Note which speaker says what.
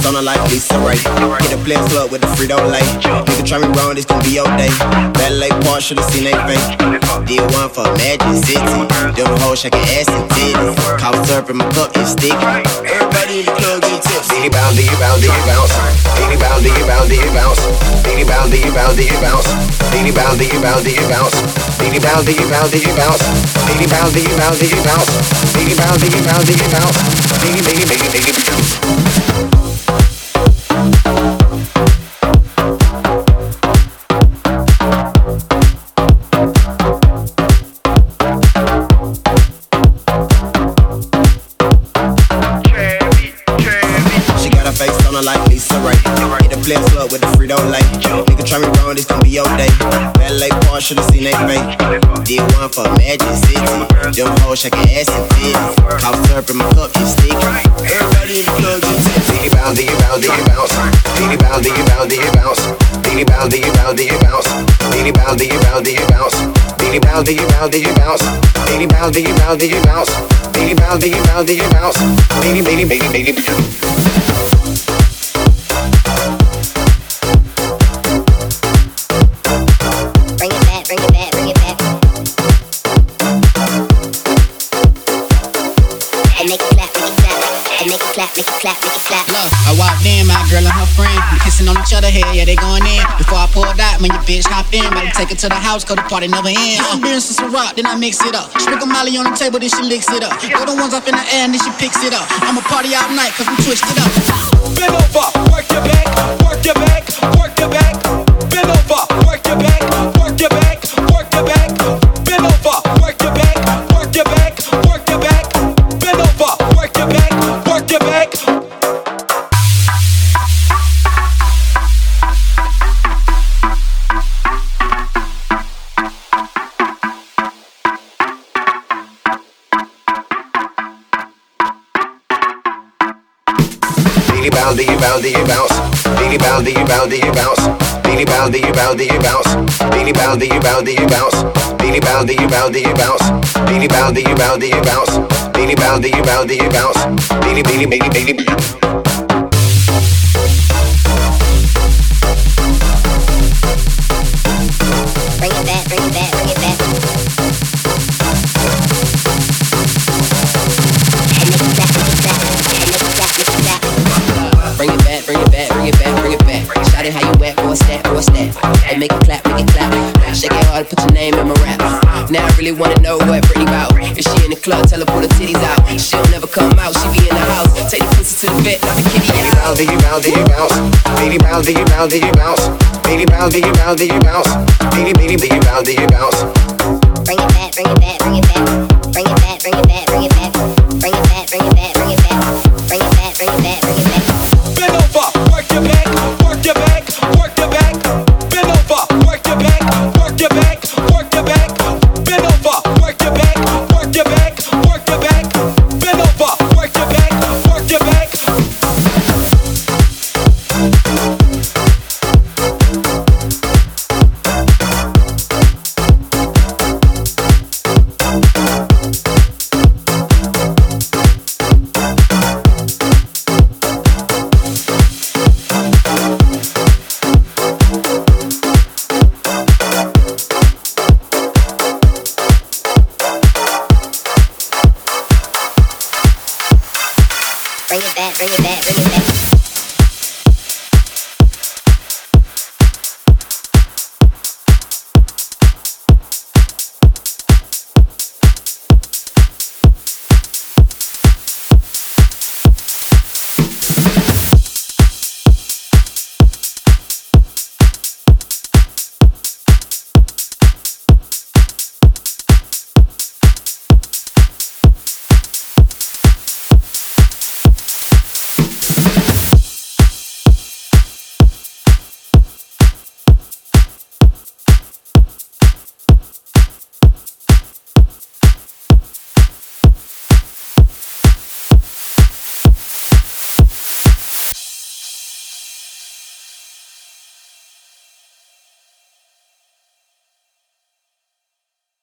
Speaker 1: face on her like Lisa Ray. Get a blitz up with the Frito Lay. Nigga try me wrong, this gon' be your day. Ballet part, should've seen they face. Did one for Magic City. Them hoes shaking ass and titties. Cough syrup in my cup, it's sticky. Everybody in the club get tipsy.
Speaker 2: Diggy bounce, diggy bounce, diggy bounce. Diggy bounce, diggy bounce, diggy bounce. Diggy bounce, diggy bounce, diggy bounce. Diggy bounce, diggy bounce, diggy bounce. Diggy bounce, diggy bounce, diggy bounce. Diggy bounce, diggy bounce, diggy bounce. Diggy bounce, diggy bounce, diggy bounce. Diggy, diggy,
Speaker 1: Frito Lay. Nigga try me wrong, this gon' be your day. Ballet part, should've seen they face. Did one for Magic City. Them hoes shaking ass and. Cough syrup in my cup, it's sticky. Everybody in the club get tipsy.
Speaker 2: Diggy bounce, diggy bounce, diggy bounce. Diggy bounce, diggy bounce, diggy bounce. Diggy bounce, diggy bounce, diggy bounce. Diggy bounce, diggy bounce, diggy bounce. Diggy bounce, diggy bounce, diggy bounce. Diggy bounce, diggy bounce, diggy bounce. Diggy bounce, diggy bounce, diggy bounce. Diggy, diggy, diggy, diggy, diggy.
Speaker 3: Make it make it.
Speaker 4: Look, I walked in, my girl and her friend, we kissing on each other head, yeah, they going in. Before I pulled out, man, your bitch hop in, better take it to the house, cause the party never end. I'm being some rock, then I mix it up. Sprinkle Molly on the table, then she licks it up. Throw the ones up in the air, and then she picks it up. I'ma party all night, cause we twist it up.
Speaker 5: Bend
Speaker 2: Diggy bounce, diggy bounce, diggy bounce. Diggy bounce, diggy bounce, diggy bounce. Diggy bounce, diggy bounce, diggy bounce. Diggy bounce, diggy bounce, diggy bounce. Diggy bounce, diggy bounce, diggy bounce. Diggy bounce, diggy bounce, diggy bounce. Diggy bounce, diggy bounce, diggy bounce. Diggy, diggy, diggy, diggy.
Speaker 3: Make it clap, make it clap.
Speaker 6: Shake it hard, put your name in my rap. Now I really wanna know what Britney about. If she in the club, tell her pull her titties out. She'll never come out, she be in the house. Take the pussy to the vet, not the kitty
Speaker 2: Diggy
Speaker 6: out.
Speaker 2: bounce, diggy bounce, diggy bounce. Diggy bounce, diggy bounce, diggy bounce. Diggy bounce, diggy bounce, diggy bounce. Diggy, diggy, diggy bounce, diggy bounce. Bring it back, bring it back, bring it back.
Speaker 3: bring it back, bring it back, bring it back.